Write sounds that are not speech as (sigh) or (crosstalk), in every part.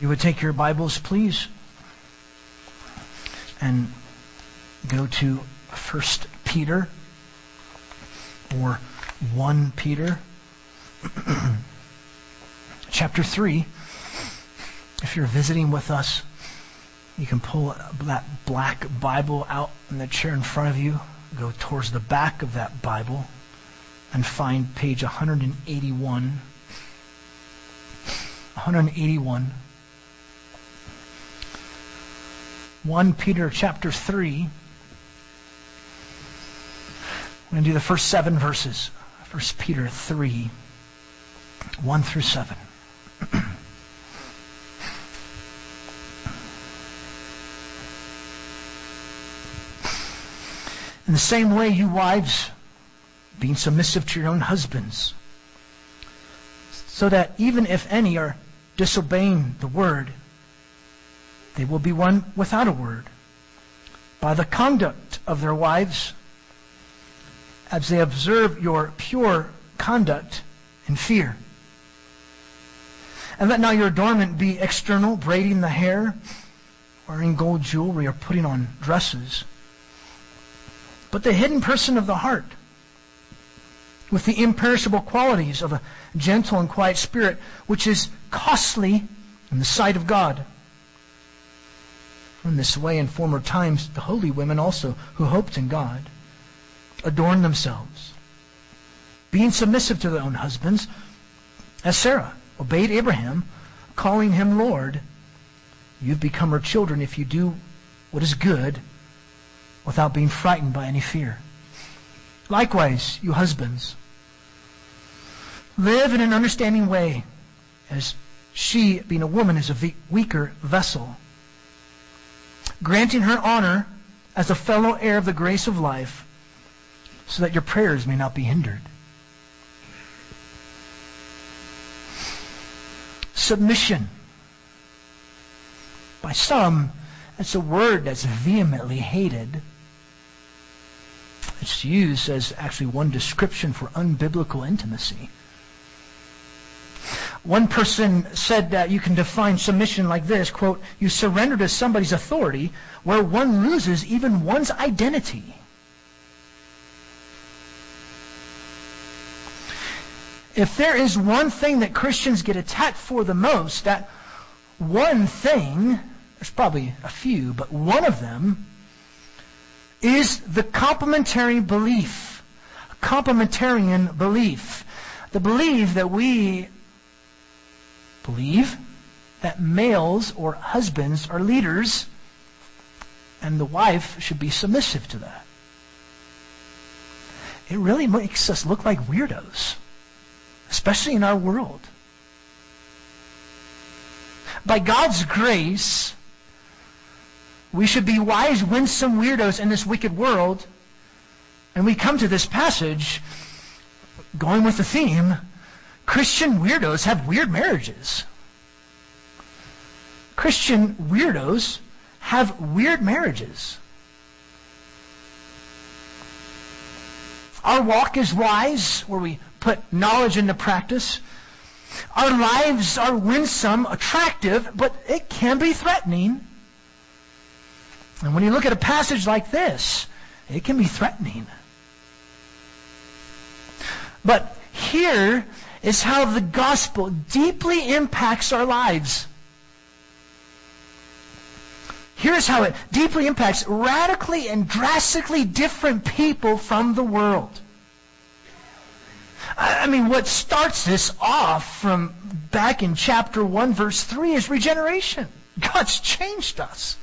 You would take your Bibles, please, and go to 1 Peter or 1 Peter (clears throat) chapter 3. If you're visiting with us, you can pull that black Bible out in the chair in front of you, go towards the back of that Bible, and find page 181. 181. 1 Peter chapter 3. We're going to do the first seven verses. 1 Peter 3, 1 through 7. (clears throat) In the same way, you wives, being submissive to your own husbands, so that even if any are disobeying the word, they will be won without a word by the conduct of their wives as they observe your pure conduct in fear. And let not your adornment be external, braiding the hair, wearing gold jewelry, or putting on dresses but the hidden person of the heart, with the imperishable qualities of a gentle and quiet spirit, which is costly in the sight of God. In this way, in former times, the holy women also, who hoped in God, adorned themselves, being submissive to their own husbands, as Sarah obeyed Abraham, calling him Lord. You've become her children if you do what is good without being frightened by any fear. Likewise, you husbands, live in an understanding way, as she, being a woman, is a weaker vessel, granting her honor as a fellow heir of the grace of life, so that your prayers may not be hindered. Submission. By some, it's a word that's vehemently hated it's used as actually one description for unbiblical intimacy. One person said that you can define submission like this, quote, you surrender to somebody's authority where one loses even one's identity. If there is one thing that Christians get attacked for the most, that one thing, there's probably a few, but one of them is the complementary belief. Complementarian belief. The belief that we believe that males or husbands are leaders and the wife should be submissive to that. It really makes us look like weirdos, especially in our world. By God's grace, we should be wise, winsome weirdos in this wicked world. And we come to this passage going with the theme Christian weirdos have weird marriages. Christian weirdos have weird marriages. Our walk is wise, where we put knowledge into practice. Our lives are winsome, attractive, but it can be threatening. And when you look at a passage like this, it can be threatening. But here is how the gospel deeply impacts our lives. Here's how it deeply impacts radically and drastically different people from the world. I mean, what starts this off from back in chapter 1, verse 3 is regeneration. God's changed us.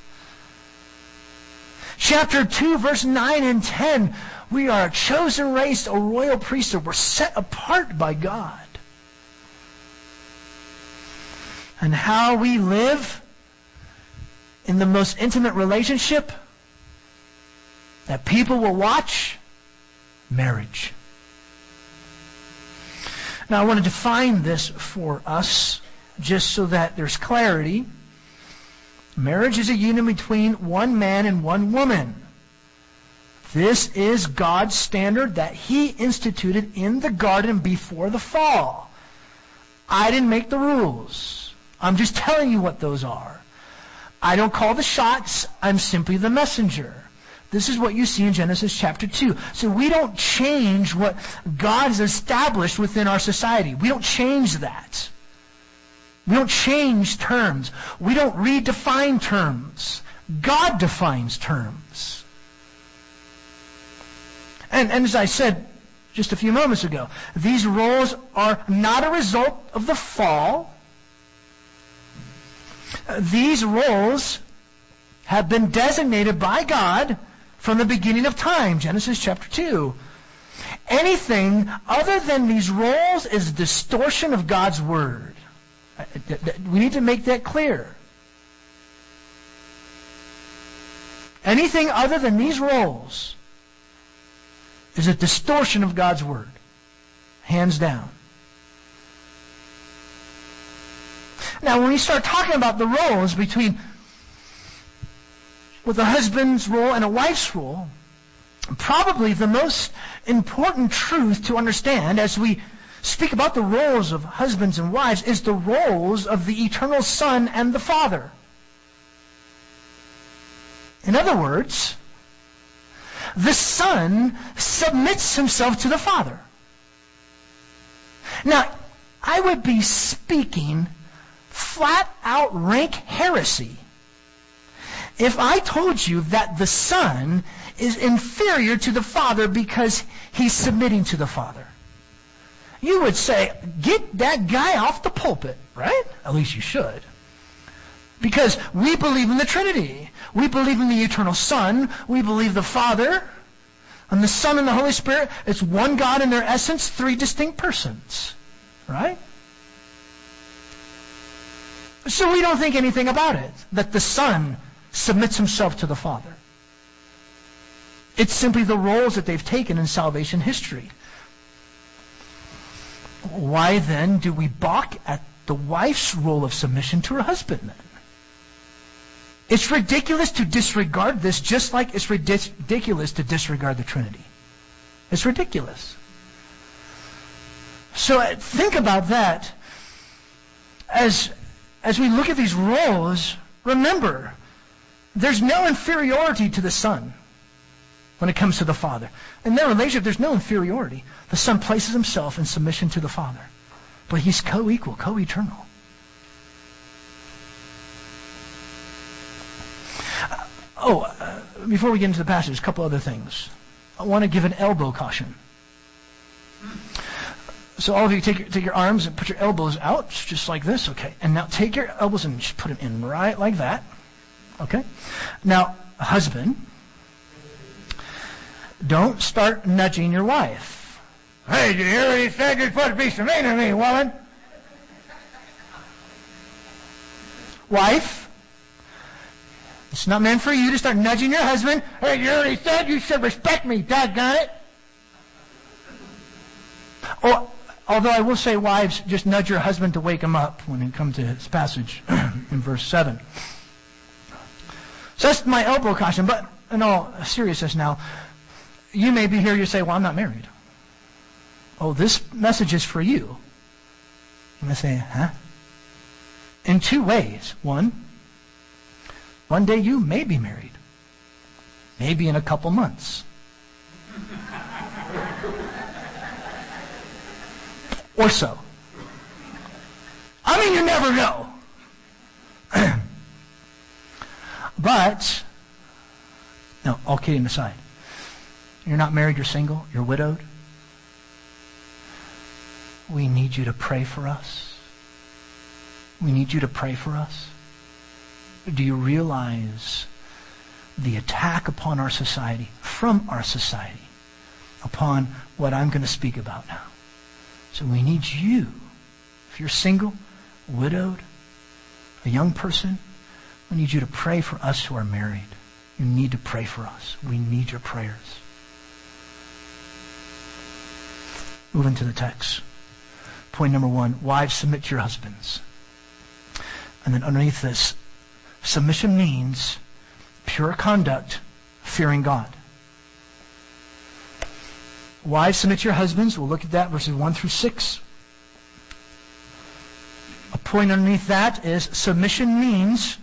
Chapter 2, verse 9 and 10. We are a chosen race, a royal priesthood. We're set apart by God. And how we live in the most intimate relationship that people will watch marriage. Now, I want to define this for us just so that there's clarity. Marriage is a union between one man and one woman. This is God's standard that He instituted in the garden before the fall. I didn't make the rules. I'm just telling you what those are. I don't call the shots. I'm simply the messenger. This is what you see in Genesis chapter 2. So we don't change what God has established within our society. We don't change that. We don't change terms. We don't redefine terms. God defines terms. And, and as I said just a few moments ago, these roles are not a result of the fall. These roles have been designated by God from the beginning of time, Genesis chapter 2. Anything other than these roles is a distortion of God's word. Uh, we need to make that clear. Anything other than these roles is a distortion of God's word. Hands down. Now, when we start talking about the roles between with a husband's role and a wife's role, probably the most important truth to understand as we speak about the roles of husbands and wives is the roles of the eternal Son and the Father. In other words, the Son submits himself to the Father. Now, I would be speaking flat out rank heresy if I told you that the Son is inferior to the Father because he's submitting to the Father. You would say, get that guy off the pulpit, right? At least you should. Because we believe in the Trinity. We believe in the eternal Son. We believe the Father and the Son and the Holy Spirit. It's one God in their essence, three distinct persons. Right? So we don't think anything about it. That the Son submits himself to the Father. It's simply the roles that they've taken in salvation history. Why then do we balk at the wife's role of submission to her husband then? It's ridiculous to disregard this just like it's ridiculous to disregard the Trinity. It's ridiculous. So uh, think about that as, as we look at these roles. Remember, there's no inferiority to the Son when it comes to the Father. In their relationship, there's no inferiority. The Son places himself in submission to the Father. But he's co-equal, co-eternal. Uh, oh, uh, before we get into the passage, a couple other things. I want to give an elbow caution. So all of you take your, take your arms and put your elbows out, just like this, okay? And now take your elbows and just put them in right like that. Okay? Now, husband, don't start nudging your wife. Hey, you hear what he said? You're supposed to be submitting to me, woman. Wife, it's not meant for you to start nudging your husband. Hey, you already said you should respect me, doggone it. Or, although I will say, wives, just nudge your husband to wake him up when it comes to this passage (clears throat) in verse 7. So that's my elbow caution. But in all seriousness now, you may be here, you say, well, I'm not married. Oh, this message is for you. You may say, huh? In two ways. One, one day you may be married. Maybe in a couple months. Or so. I mean, you never know. (clears throat) But, no, all kidding aside, you're not married, you're single, you're widowed. We need you to pray for us. We need you to pray for us. Do you realize the attack upon our society, from our society, upon what I'm going to speak about now? So we need you. If you're single, widowed, a young person, we need you to pray for us who are married. You need to pray for us. We need your prayers. Moving to the text. Point number one, wives submit to your husbands. And then underneath this, submission means pure conduct, fearing God. Wives submit to your husbands. We'll look at that verses 1 through 6. A point underneath that is submission means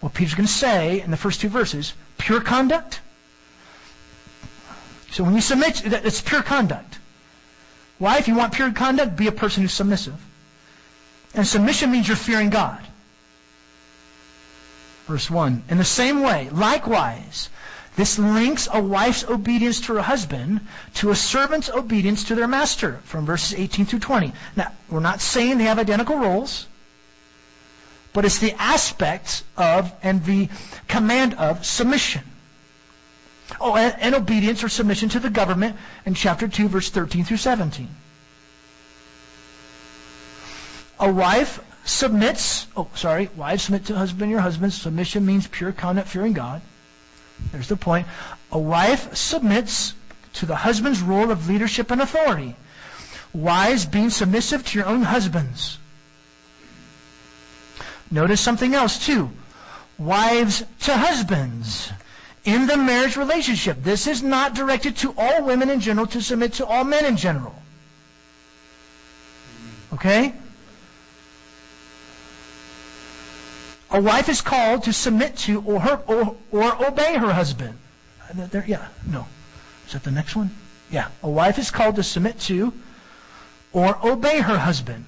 what Peter's going to say in the first two verses pure conduct. So when you submit, it's pure conduct. Why? If you want pure conduct, be a person who's submissive. And submission means you're fearing God. Verse 1. In the same way, likewise, this links a wife's obedience to her husband to a servant's obedience to their master from verses 18 through 20. Now, we're not saying they have identical roles, but it's the aspects of and the command of submission. Oh, and, and obedience or submission to the government in chapter 2, verse 13 through 17. A wife submits, oh, sorry, wives submit to husband, your husband. Submission means pure conduct, fearing God. There's the point. A wife submits to the husband's role of leadership and authority. Wives being submissive to your own husbands. Notice something else too. Wives to husbands in the marriage relationship. This is not directed to all women in general to submit to all men in general. Okay? A wife is called to submit to or, her, or, or obey her husband. There, yeah, no. Is that the next one? Yeah. A wife is called to submit to or obey her husband.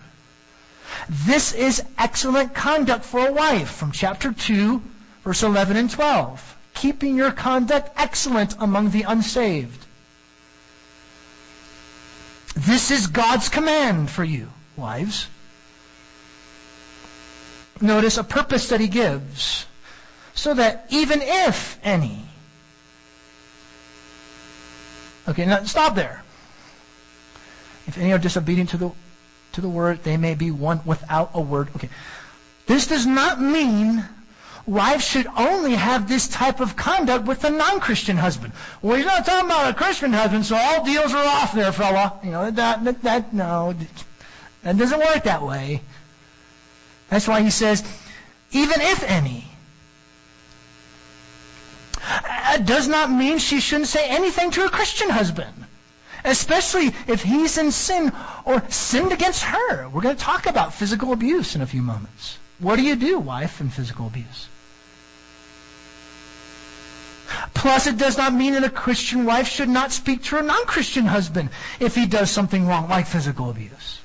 This is excellent conduct for a wife from chapter 2, verse 11 and 12. Keeping your conduct excellent among the unsaved. This is God's command for you, wives. Notice a purpose that he gives. So that even if any. Okay, now stop there. If any are disobedient to the to the word, they may be one without a word. Okay. This does not mean wives should only have this type of conduct with a non-Christian husband. Well, he's not talking about a Christian husband, so all deals are off there, fella. You know, that, that, that no, that doesn't work that way. That's why he says, even if any. It does not mean she shouldn't say anything to her Christian husband. Especially if he's in sin or sinned against her. We're going to talk about physical abuse in a few moments. What do you do, wife, in physical abuse? Plus, it does not mean that a Christian wife should not speak to her non-Christian husband if he does something wrong, like physical abuse.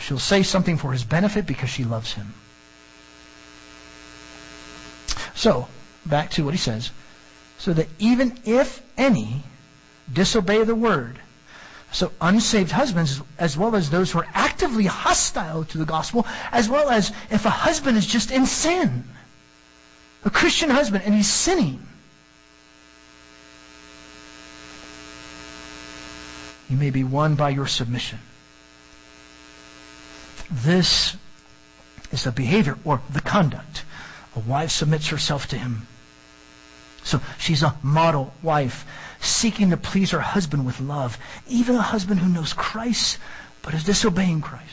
She'll say something for his benefit because she loves him. So, back to what he says. So that even if any disobey the word, so unsaved husbands, as well as those who are actively hostile to the gospel, as well as if a husband is just in sin, a Christian husband, and he's sinning, you may be won by your submission. This is the behavior or the conduct. A wife submits herself to him. So she's a model wife, seeking to please her husband with love. Even a husband who knows Christ, but is disobeying Christ.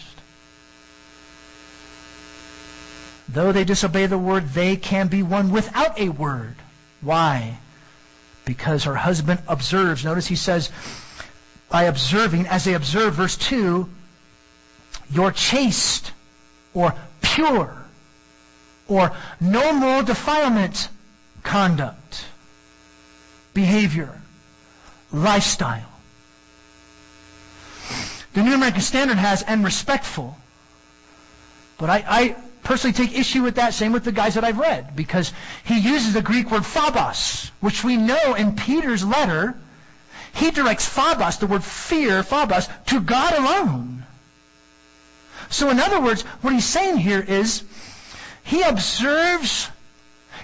Though they disobey the word, they can be won without a word. Why? Because her husband observes. Notice he says, by observing, as they observe, verse 2, your chaste or pure or no moral defilement conduct, behavior, lifestyle. The New American Standard has and respectful. But I, I personally take issue with that, same with the guys that I've read, because he uses the Greek word phobos, which we know in Peter's letter, he directs phobos, the word fear, phobos, to God alone. So in other words, what he's saying here is he observes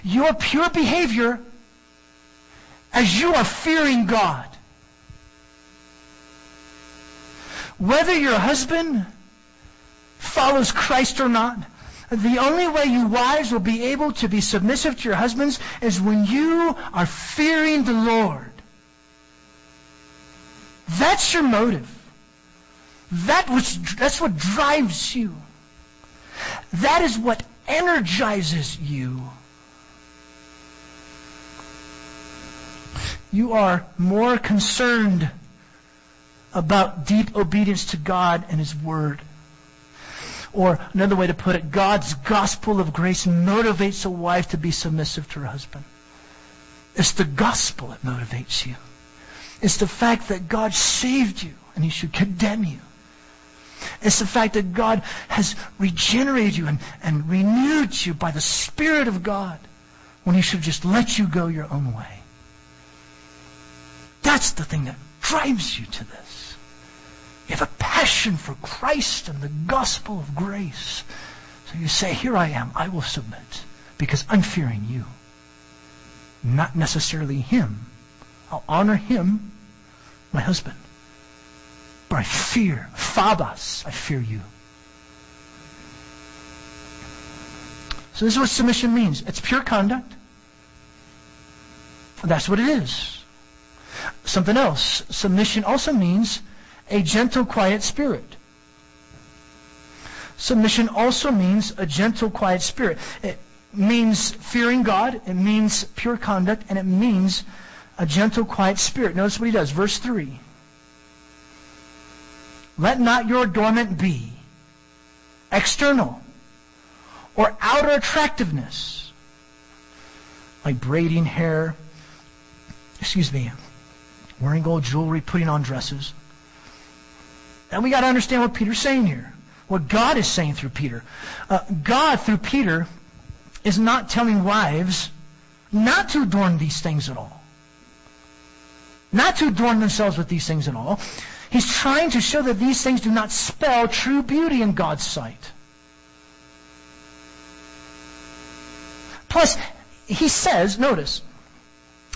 your pure behavior as you are fearing God. Whether your husband follows Christ or not, the only way you wives will be able to be submissive to your husbands is when you are fearing the Lord. That's your motive. That which, that's what drives you. That is what energizes you. You are more concerned about deep obedience to God and His Word. Or another way to put it, God's gospel of grace motivates a wife to be submissive to her husband. It's the gospel that motivates you. It's the fact that God saved you and He should condemn you. It's the fact that God has regenerated you and, and renewed you by the Spirit of God when He should just let you go your own way. That's the thing that drives you to this. You have a passion for Christ and the gospel of grace. So you say, Here I am, I will submit because I'm fearing you. Not necessarily Him. I'll honor Him, my husband. I fear, Phobos, I fear you. So this is what submission means. It's pure conduct. That's what it is. Something else. Submission also means a gentle, quiet spirit. Submission also means a gentle, quiet spirit. It means fearing God, it means pure conduct, and it means a gentle, quiet spirit. Notice what he does. Verse 3. Let not your adornment be external or outer attractiveness, like braiding hair, excuse me, wearing gold jewelry, putting on dresses. And we got to understand what Peter's saying here. What God is saying through Peter. Uh, God, through Peter, is not telling wives not to adorn these things at all. Not to adorn themselves with these things at all. He's trying to show that these things do not spell true beauty in God's sight. Plus, he says, notice,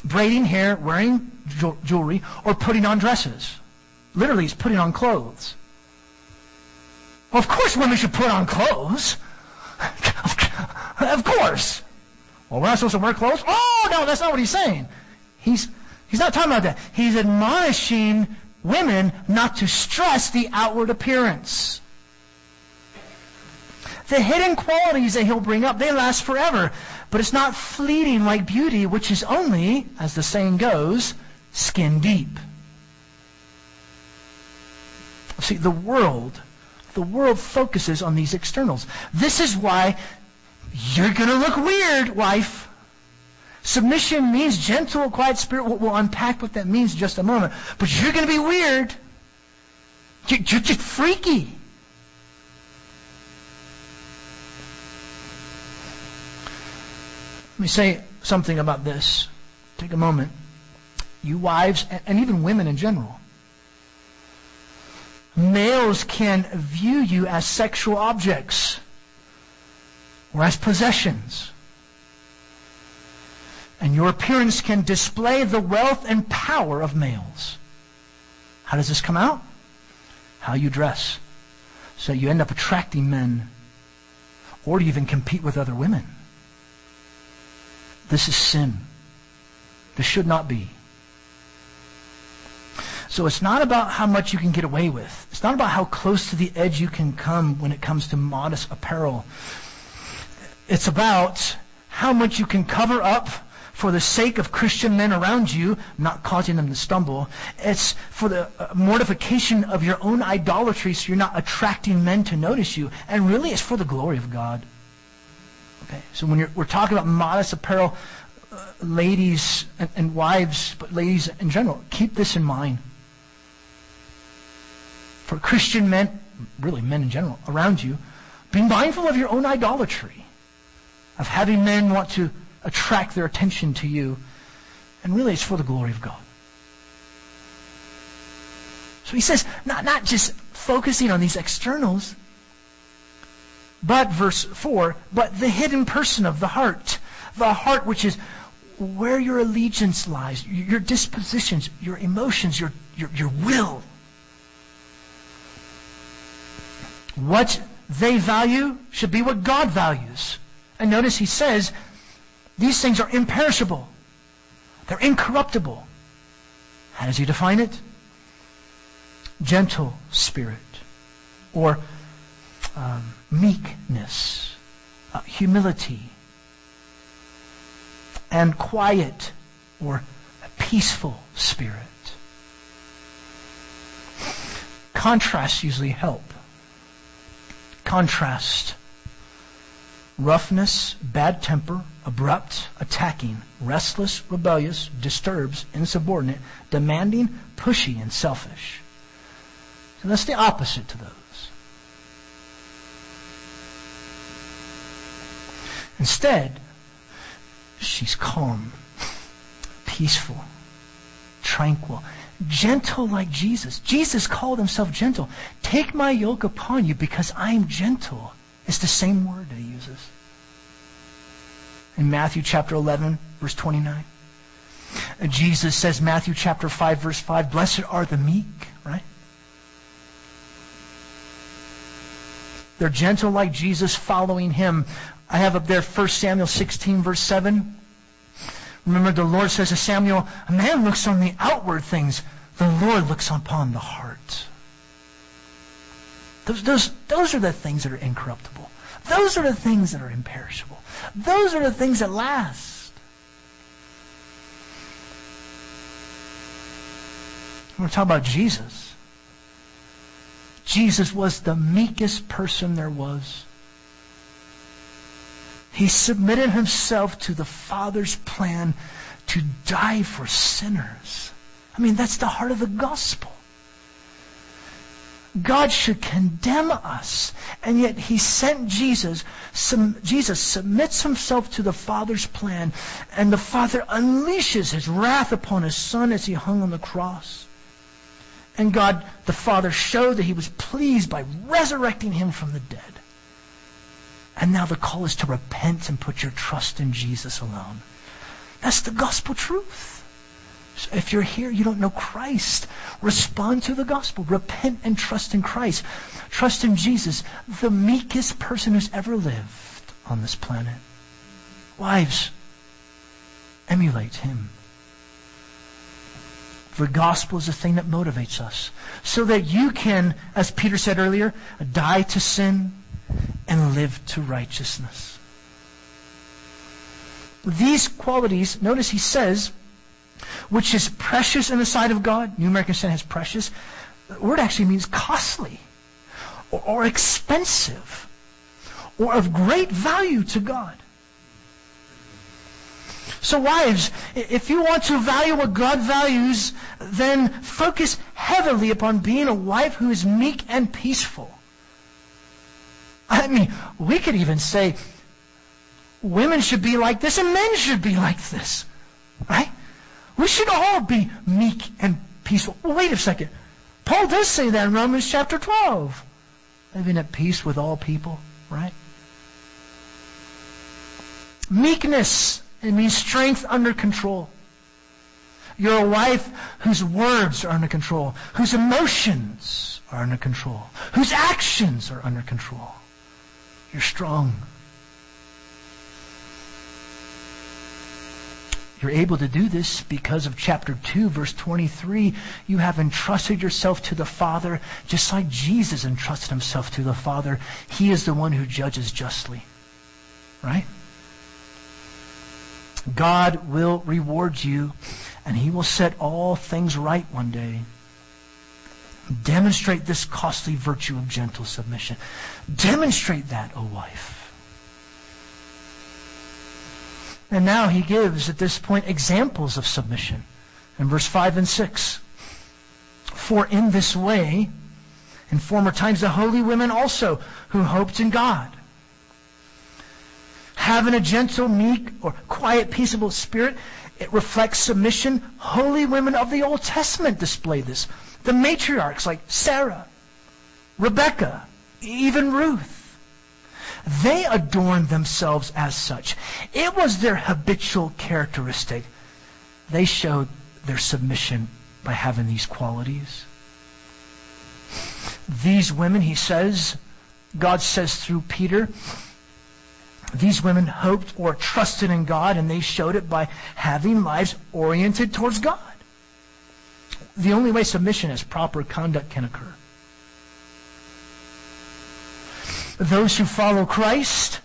braiding hair, wearing jewelry, or putting on dresses. Literally, he's putting on clothes. Well, of course women should put on clothes. (laughs) of course. Well, we're not supposed to wear clothes? Oh, no, that's not what he's saying. He's, he's not talking about that. He's admonishing women not to stress the outward appearance. The hidden qualities that he'll bring up, they last forever. But it's not fleeting like beauty, which is only, as the saying goes, skin deep. See, the world, the world focuses on these externals. This is why you're going to look weird, wife. Submission means gentle, quiet spirit. We'll, unpack what that means in just a moment. But you're going to be weird. You're just freaky. Let me say something about this. Take a moment you wives, and even women in general. Males can view you as sexual objects or as possessions. And your appearance can display the wealth and power of males. How does this come out? How you dress. So you end up attracting men, or even compete with other women. This is sin. This should not be. So it's not about how much you can get away with. It's not about how close to the edge you can come when it comes to modest apparel. It's about how much you can cover up for the sake of Christian men around you, not causing them to stumble. It's for the uh, mortification of your own idolatry so you're not attracting men to notice you. And really, it's for the glory of God. Okay, so when we're talking about modest apparel, uh, ladies and, and wives, but ladies in general, keep this in mind for Christian men, really men in general, around you, be mindful of your own idolatry, of having men want to attract their attention to you. And really, it's for the glory of God. So he says, not, not just focusing on these externals, but, verse 4, but the hidden person of the heart. The heart which is where your allegiance lies, your dispositions, your emotions, your, your, your will. What they value should be what God values. And notice he says these things are imperishable. They're incorruptible. How does he define it? Gentle spirit or um, meekness, uh, humility, and quiet or peaceful spirit. Contrasts usually help. Contrast. Roughness, bad temper, abrupt, attacking, restless, rebellious, disturbs, insubordinate, demanding, pushy, and selfish. So that's the opposite to those. Instead, she's calm, peaceful, tranquil, gentle like Jesus. Jesus called himself gentle. Take my yoke upon you because I am gentle. It's the same word that he uses. In Matthew chapter 11, verse 29. Jesus says, Matthew chapter 5, verse 5, Blessed are the meek, right? They're gentle like Jesus, following him. I have up there 1 Samuel 16, verse 7. Remember, the Lord says to Samuel, A man looks on the outward things, the Lord looks upon the heart. Those, those, those are the things that are incorruptible. Those are the things that are imperishable. Those are the things that last. We're talking about Jesus. Jesus was the meekest person there was. He submitted himself to the Father's plan to die for sinners. I mean, that's the heart of the gospel. God should condemn us, and yet He sent Jesus. Jesus submits Himself to the Father's plan, and the Father unleashes His wrath upon His Son as He hung on the cross. And God, the Father, showed that He was pleased by resurrecting Him from the dead. And now the call is to repent and put your trust in Jesus alone. That's the gospel truth. If you're here, you don't know Christ, respond to the gospel. Repent and trust in Christ. Trust in Jesus, the meekest person who's ever lived on this planet. Wives, emulate him. The gospel is the thing that motivates us. So that you can, as Peter said earlier, die to sin and live to righteousness. These qualities, notice he says, which is precious in the sight of God. New American Standard has precious. The word actually means costly or, or expensive or of great value to God. So wives, if you want to value what God values, then focus heavily upon being a wife who is meek and peaceful. I mean, we could even say women should be like this and men should be like this. Right? We should all be meek and peaceful. Well, wait a second. Paul does say that in Romans chapter 12. Living at peace with all people, right? Meekness, it means strength under control. You're a wife whose words are under control, whose emotions are under control, whose actions are under control. You're strong. You're able to do this because of chapter 2, verse 23. You have entrusted yourself to the Father just like Jesus entrusted himself to the Father. He is the one who judges justly. Right? God will reward you and he will set all things right one day. Demonstrate this costly virtue of gentle submission. Demonstrate that, O wife. And now he gives, at this point, examples of submission. In verse 5 and 6. For in this way, in former times, the holy women also, who hoped in God, having a gentle, meek, or quiet, peaceable spirit, it reflects submission. Holy women of the Old Testament display this. The matriarchs like Sarah, Rebecca, even Ruth. They adorned themselves as such. It was their habitual characteristic. They showed their submission by having these qualities. These women, he says, God says through Peter, these women hoped or trusted in God, and they showed it by having lives oriented towards God. The only way submission is proper conduct can occur. Those who follow Christ,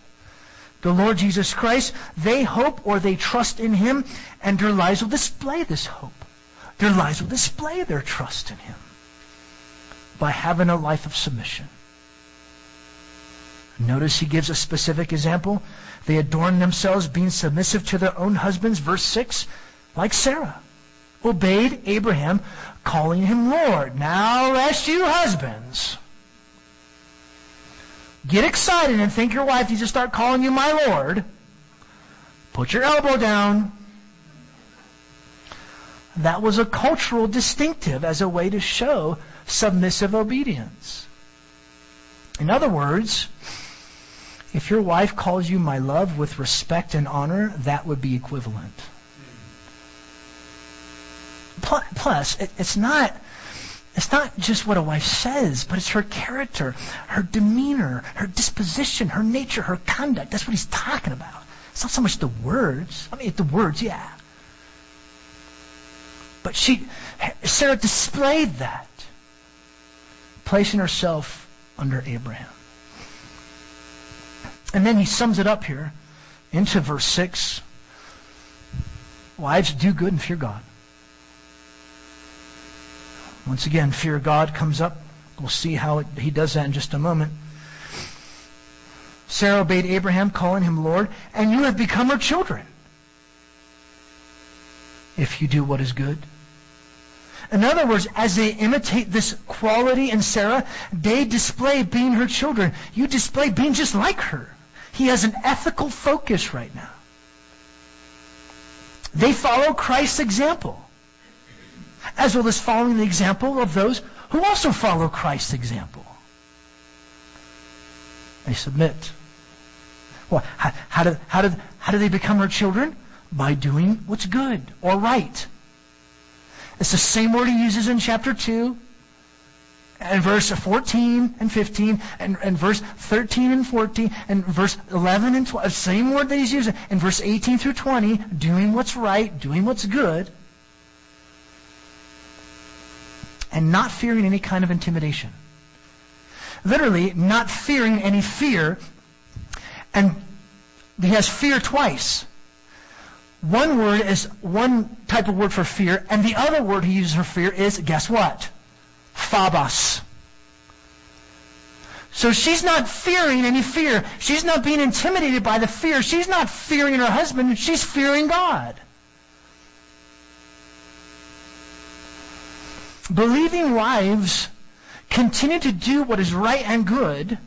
the Lord Jesus Christ, they hope or they trust in Him, and their lives will display this hope. Their lives will display their trust in Him. by having a life of submission. Notice he gives a specific example. They adorn themselves being submissive to their own husbands, verse 6, like Sarah. Obeyed Abraham, calling him Lord. Now rest you husbands. Get excited and think your wife needs to start calling you my Lord. Put your elbow down. That was a cultural distinctive as a way to show submissive obedience. In other words, if your wife calls you my love with respect and honor, that would be equivalent. Plus, it's not it's not just what a wife says, but it's her character, her demeanor, her disposition, her nature, her conduct. That's what he's talking about. It's not so much the words. I mean, the words, yeah. But she, Sarah displayed that, placing herself under Abraham. And then he sums it up here into verse 6. Wives, do good and fear God. Once again, fear of God comes up. We'll see how it, he does that in just a moment. Sarah obeyed Abraham, calling him Lord, and you have become her children if you do what is good. In other words, as they imitate this quality in Sarah, they display being her children. You display being just like her. He has an ethical focus right now. They follow Christ's example, as well as following the example of those who also follow Christ's example. They submit. Well, how, how, do, how, do, how do they become her children? By doing what's good or right. It's the same word he uses in chapter 2 and verse 14 and 15 and, and verse 13 and 14 and verse 11 and 12. Same word that he's using. In verse 18 through 20, doing what's right, doing what's good, and not fearing any kind of intimidation. Literally, not fearing any fear. And he has fear twice. One word is one type of word for fear, and the other word he uses for fear is, guess what? Phobos. So she's not fearing any fear. She's not being intimidated by the fear. She's not fearing her husband. She's fearing God. Believing wives continue to do what is right and good,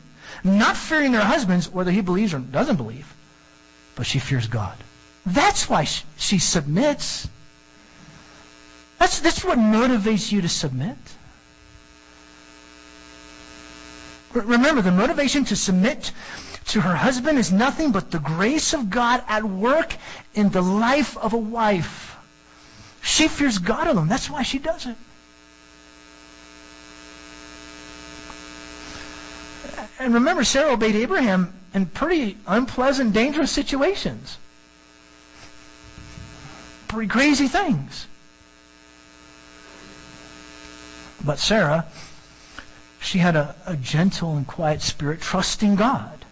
not fearing their husbands, whether he believes or doesn't believe, but she fears God. That's why she submits. That's, that's what motivates you to submit. Remember, the motivation to submit to her husband is nothing but the grace of God at work in the life of a wife. She fears God alone. That's why she does it. And remember, Sarah obeyed Abraham in pretty unpleasant, dangerous situations. Pretty crazy things. But Sarah she had a, a gentle and quiet spirit, trusting God,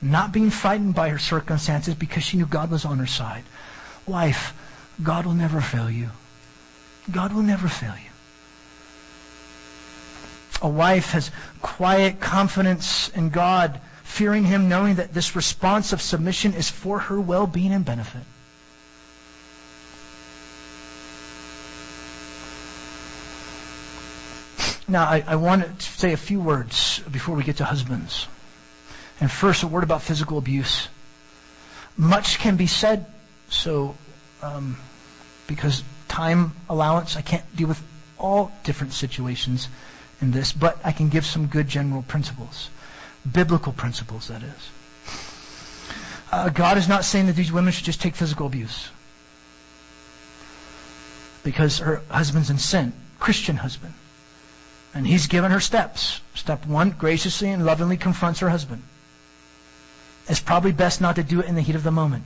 not being frightened by her circumstances because she knew God was on her side. Wife, God will never fail you. God will never fail you. A wife has quiet confidence in God, fearing Him, knowing that this response of submission is for her well being and benefit. Now, I, I want to say a few words before we get to husbands. And first, a word about physical abuse. Much can be said, so um, because time allowance, I can't deal with all different situations in this, but I can give some good general principles. Biblical principles, that is. Uh, God is not saying that these women should just take physical abuse because her husband's in sin, Christian husband. And he's given her steps. Step one, graciously and lovingly confronts her husband. It's probably best not to do it in the heat of the moment.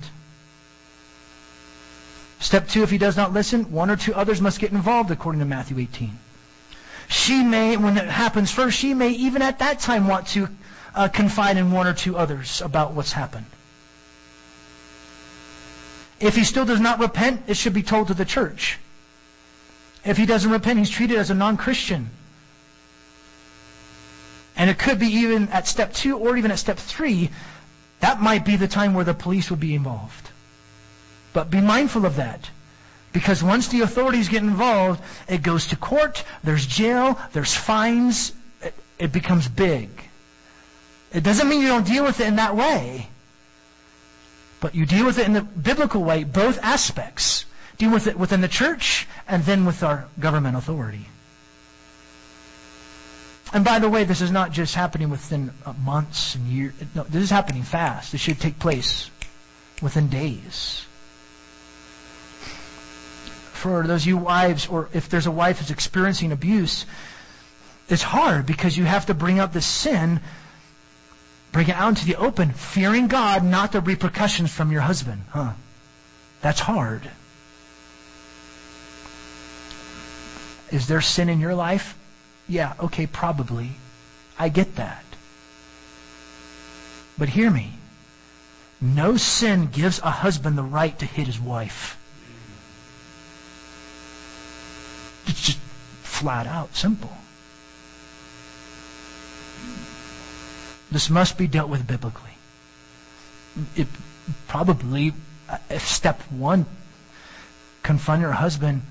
Step two, if he does not listen, one or two others must get involved, according to Matthew 18. She may, when it happens first, she may even at that time want to uh, confide in one or two others about what's happened. If he still does not repent, it should be told to the church. If he doesn't repent, he's treated as a non-Christian. And it could be even at step two or even at step three, that might be the time where the police would be involved. But be mindful of that. Because once the authorities get involved, it goes to court, there's jail, there's fines, it, it becomes big. It doesn't mean you don't deal with it in that way. But you deal with it in the biblical way, both aspects. Deal with it within the church and then with our government authority. And by the way, this is not just happening within uh, months and years. No, this is happening fast. This should take place within days. For those you wives, or if there's a wife who's experiencing abuse, it's hard because you have to bring up the sin, bring it out into the open, fearing God, not the repercussions from your husband. Huh? That's hard. Is there sin in your life? Yeah, okay, probably. I get that. But hear me. No sin gives a husband the right to hit his wife. It's just flat out simple. This must be dealt with biblically. It probably, if step one, confront your husband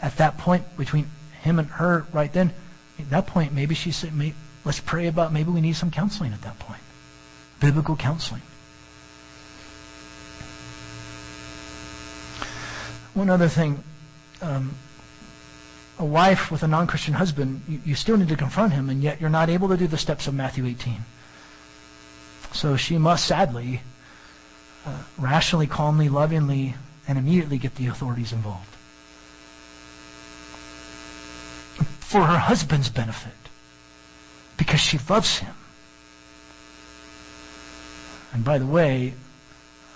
at that point between him and her right then, at that point, maybe she said, let's pray about, maybe we need some counseling at that point. Biblical counseling. One other thing, um, a wife with a non-Christian husband, you, you still need to confront him, and yet you're not able to do the steps of Matthew 18. So she must sadly, uh, rationally, calmly, lovingly, and immediately get the authorities involved. for her husband's benefit because she loves him. And by the way,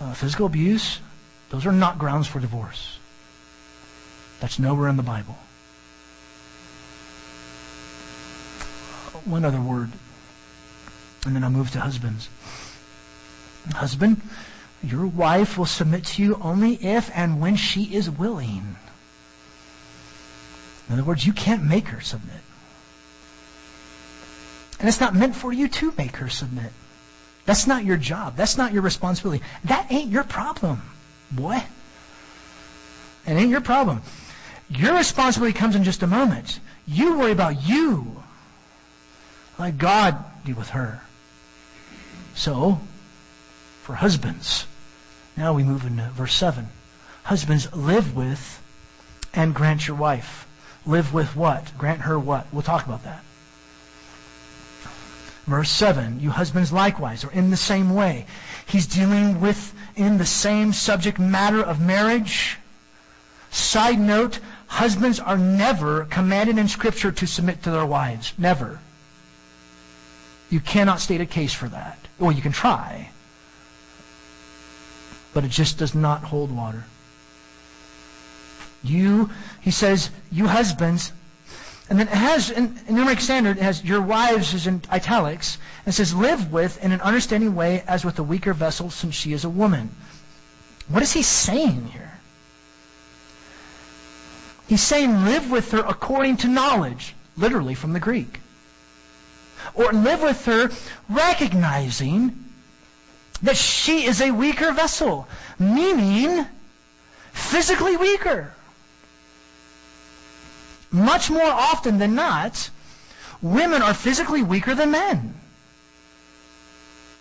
uh, physical abuse, those are not grounds for divorce. That's nowhere in the Bible. One other word, and then I'll move to husbands. Husband, your wife will submit to you only if and when she is willing. In other words, you can't make her submit. And it's not meant for you to make her submit. That's not your job. That's not your responsibility. That ain't your problem, boy. It ain't your problem. Your responsibility comes in just a moment. You worry about you. Let God deal with her. So, for husbands, now we move into verse 7. Husbands, live with and grant your wife Live with what? Grant her what? We'll talk about that. Verse 7, you husbands likewise are in the same way. He's dealing with in the same subject matter of marriage. Side note, husbands are never commanded in Scripture to submit to their wives. Never. You cannot state a case for that. Well, you can try. But it just does not hold water. You, he says, you husbands, and then it has, in, New American Standard, it has your wives is in italics, and it says, live with in an understanding way as with a weaker vessel since she is a woman. What is he saying here? He's saying live with her according to knowledge, literally from the Greek. Or live with her recognizing that she is a weaker vessel, meaning physically weaker much more often than not, women are physically weaker than men.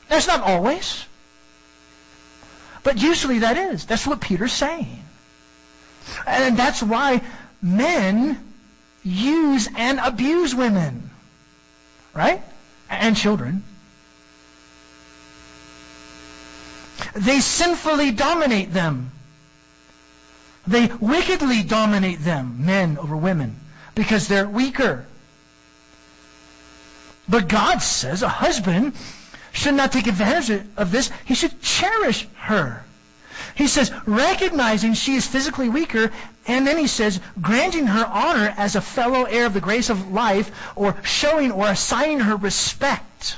That's not always. But usually that is. That's what Peter's saying. And that's why men use and abuse women. Right? And children. They sinfully dominate them. They wickedly dominate them, men over women because they're weaker. But God says a husband should not take advantage of this. He should cherish her. He says, recognizing she is physically weaker, and then he says, granting her honor as a fellow heir of the grace of life, or showing or assigning her respect.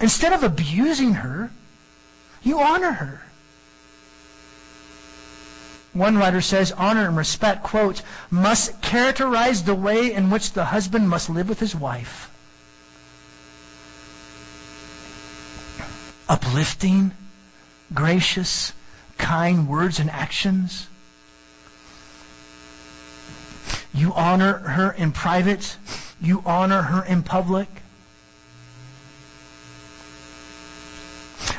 Instead of abusing her, you honor her. One writer says, honor and respect, quote, must characterize the way in which the husband must live with his wife. Uplifting, gracious, kind words and actions. You honor her in private. You honor her in public.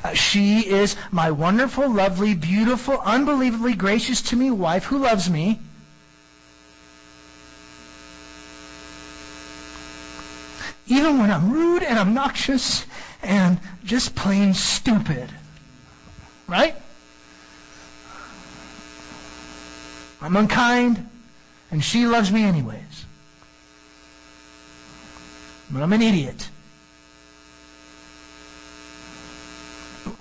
Uh, she is my wonderful, lovely, beautiful, unbelievably gracious to me wife who loves me. Even when I'm rude and obnoxious and just plain stupid. Right? I'm unkind, and she loves me anyways. But I'm an idiot.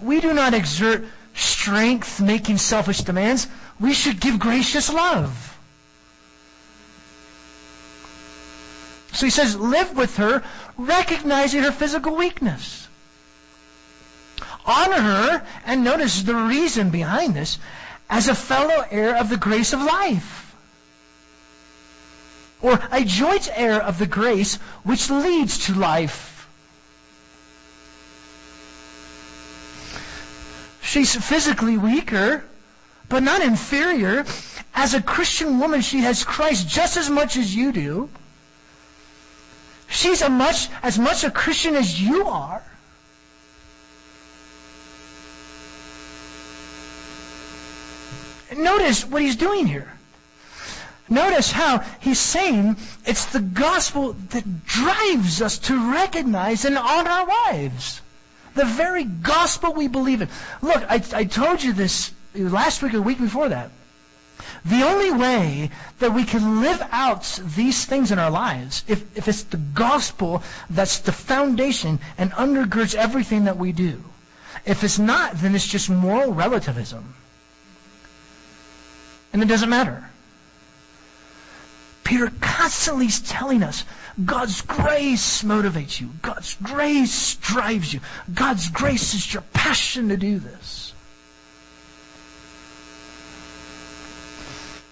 We do not exert strength making selfish demands. We should give gracious love. So he says, live with her, recognizing her physical weakness. Honor her, and notice the reason behind this, as a fellow heir of the grace of life. Or a joint heir of the grace which leads to life. She's physically weaker, but not inferior. As a Christian woman, she has Christ just as much as you do. She's much, as much a Christian as you are. Notice what he's doing here. Notice how he's saying it's the gospel that drives us to recognize and honor our wives. The very gospel we believe in. Look, I, I told you this last week or week before that. The only way that we can live out these things in our lives, if, if it's the gospel that's the foundation and undergirds everything that we do. If it's not, then it's just moral relativism. And it doesn't matter. Peter constantly is telling us God's grace motivates you. God's grace drives you. God's grace is your passion to do this.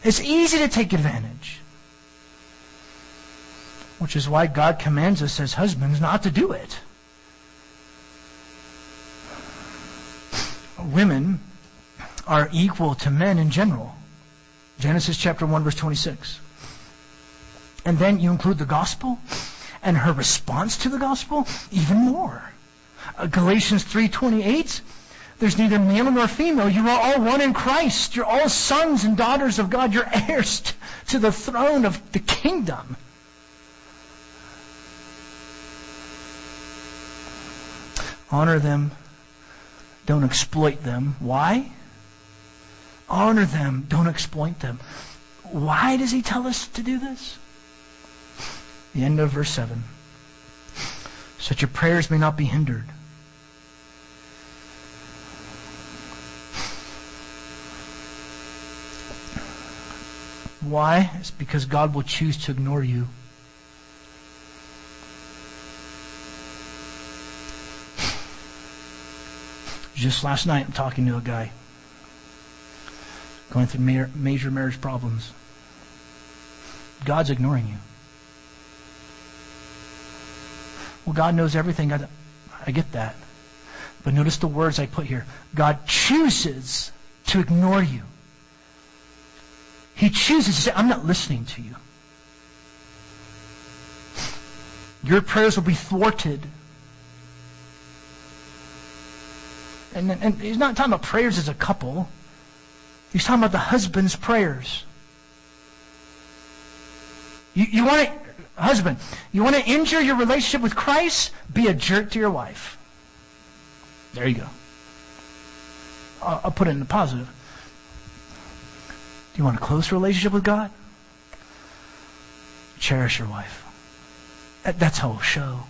It's easy to take advantage. Which is why God commands us as husbands not to do it. Women are equal to men in general. Genesis chapter 1 verse 26. And then you include the gospel and her response to the gospel, even more. Uh, Galatians 3:28 there's neither male nor female. You are all one in Christ. You're all sons and daughters of God. You're heirs to the throne of the kingdom. Honor them. Don't exploit them. Why? Honor them. Don't exploit them. Why does he tell us to do this? The end of verse 7. So that your prayers may not be hindered. Why? It's because God will choose to ignore you. Just last night, I'm talking to a guy going through major marriage problems. God's ignoring you. Well, God knows everything. I, I get that. But notice the words I put here. God chooses to ignore you. He chooses to say, I'm not listening to you. Your prayers will be thwarted. And, and he's not talking about prayers as a couple. He's talking about the husband's prayers. You, you want to, husband, you want to injure your relationship with Christ? Be a jerk to your wife. There you go. I'll, I'll put it in the positive. Do you want a close relationship with God? Cherish your wife. That's how it'll show.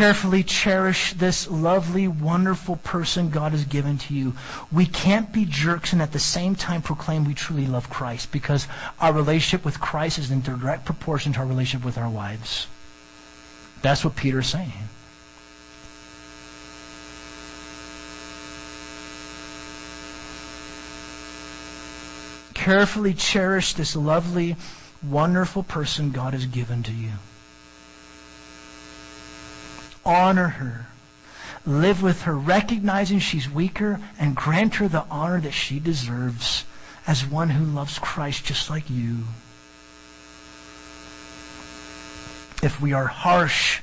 carefully cherish this lovely, wonderful person God has given to you. We can't be jerks and at the same time proclaim we truly love Christ because our relationship with Christ is in direct proportion to our relationship with our wives. That's what Peter is saying. Carefully cherish this lovely, wonderful person God has given to you. Honor her. Live with her, recognizing she's weaker, and grant her the honor that she deserves as one who loves Christ just like you. If we are harsh,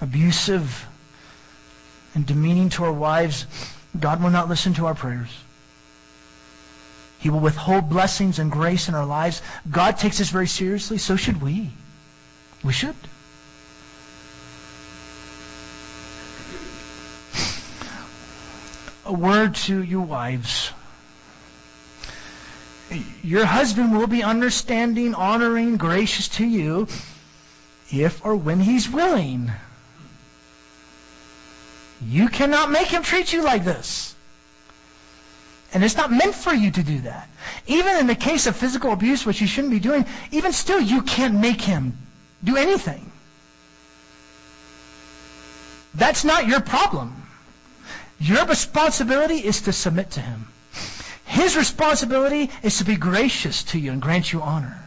abusive, and demeaning to our wives, God will not listen to our prayers. He will withhold blessings and grace in our lives. God takes this very seriously. So should we. We should. A word to your wives. Your husband will be understanding, honoring, gracious to you if or when he's willing. You cannot make him treat you like this. And it's not meant for you to do that. Even in the case of physical abuse, which you shouldn't be doing, even still, you can't make him do anything. That's not your problem. Your responsibility is to submit to him. His responsibility is to be gracious to you and grant you honor.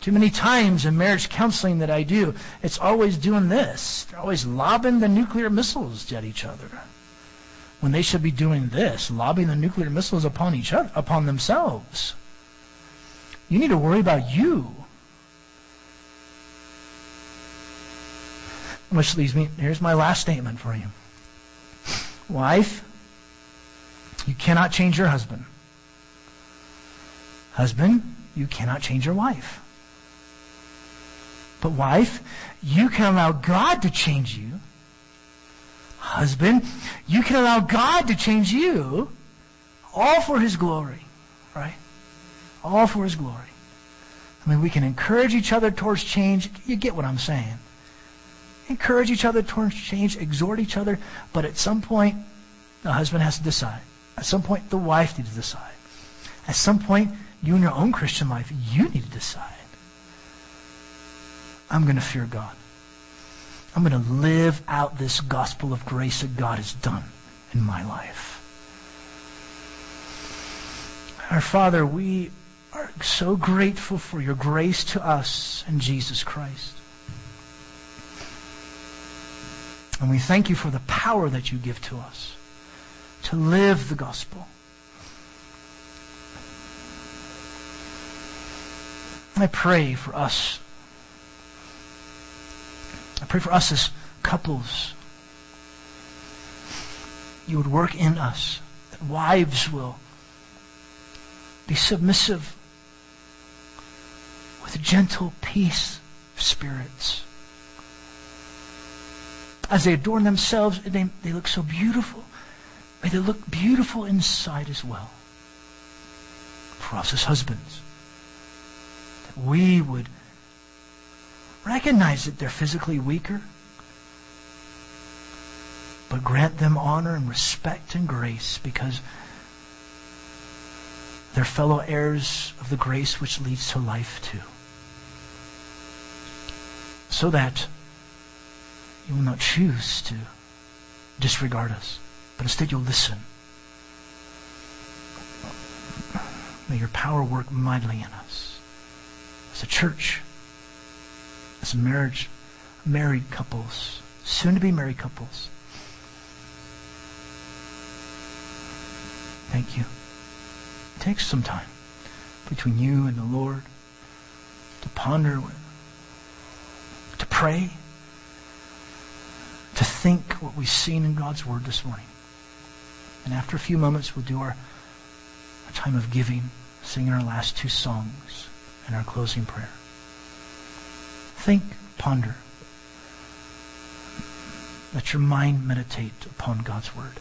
Too many times in marriage counseling that I do, it's always doing this. They're always lobbing the nuclear missiles at each other. When they should be doing this, lobbing the nuclear missiles upon each other, upon themselves. You need to worry about you. Which leads me, here's my last statement for you. Wife, you cannot change your husband. Husband, you cannot change your wife. But wife, you can allow God to change you. Husband, you can allow God to change you, all for His glory, right? All for His glory. I mean, we can encourage each other towards change. You get what I'm saying. Encourage each other towards change, exhort each other, but at some point, the husband has to decide. At some point, the wife needs to decide. At some point, you in your own Christian life, you need to decide. I'm going to fear God. I'm going to live out this gospel of grace that God has done in my life. Our Father, we are so grateful for your grace to us in Jesus Christ. And we thank you for the power that you give to us to live the gospel. I pray for us I pray for us as couples. You would work in us. That wives will be submissive with gentle peace of spirits. As they adorn themselves, they, they look so beautiful. May they look beautiful inside as well. For us as husbands. That we would Recognize that they're physically weaker, but grant them honor and respect and grace because they're fellow heirs of the grace which leads to life too. So that you will not choose to disregard us, but instead you'll listen. May your power work mightily in us as a church as marriage, married couples, soon to be married couples. Thank you. It takes some time between you and the Lord to ponder, to pray, to think what we've seen in God's Word this morning. And after a few moments, we'll do our, our time of giving, singing our last two songs, and our closing prayer. Think, ponder. Let your mind meditate upon God's Word.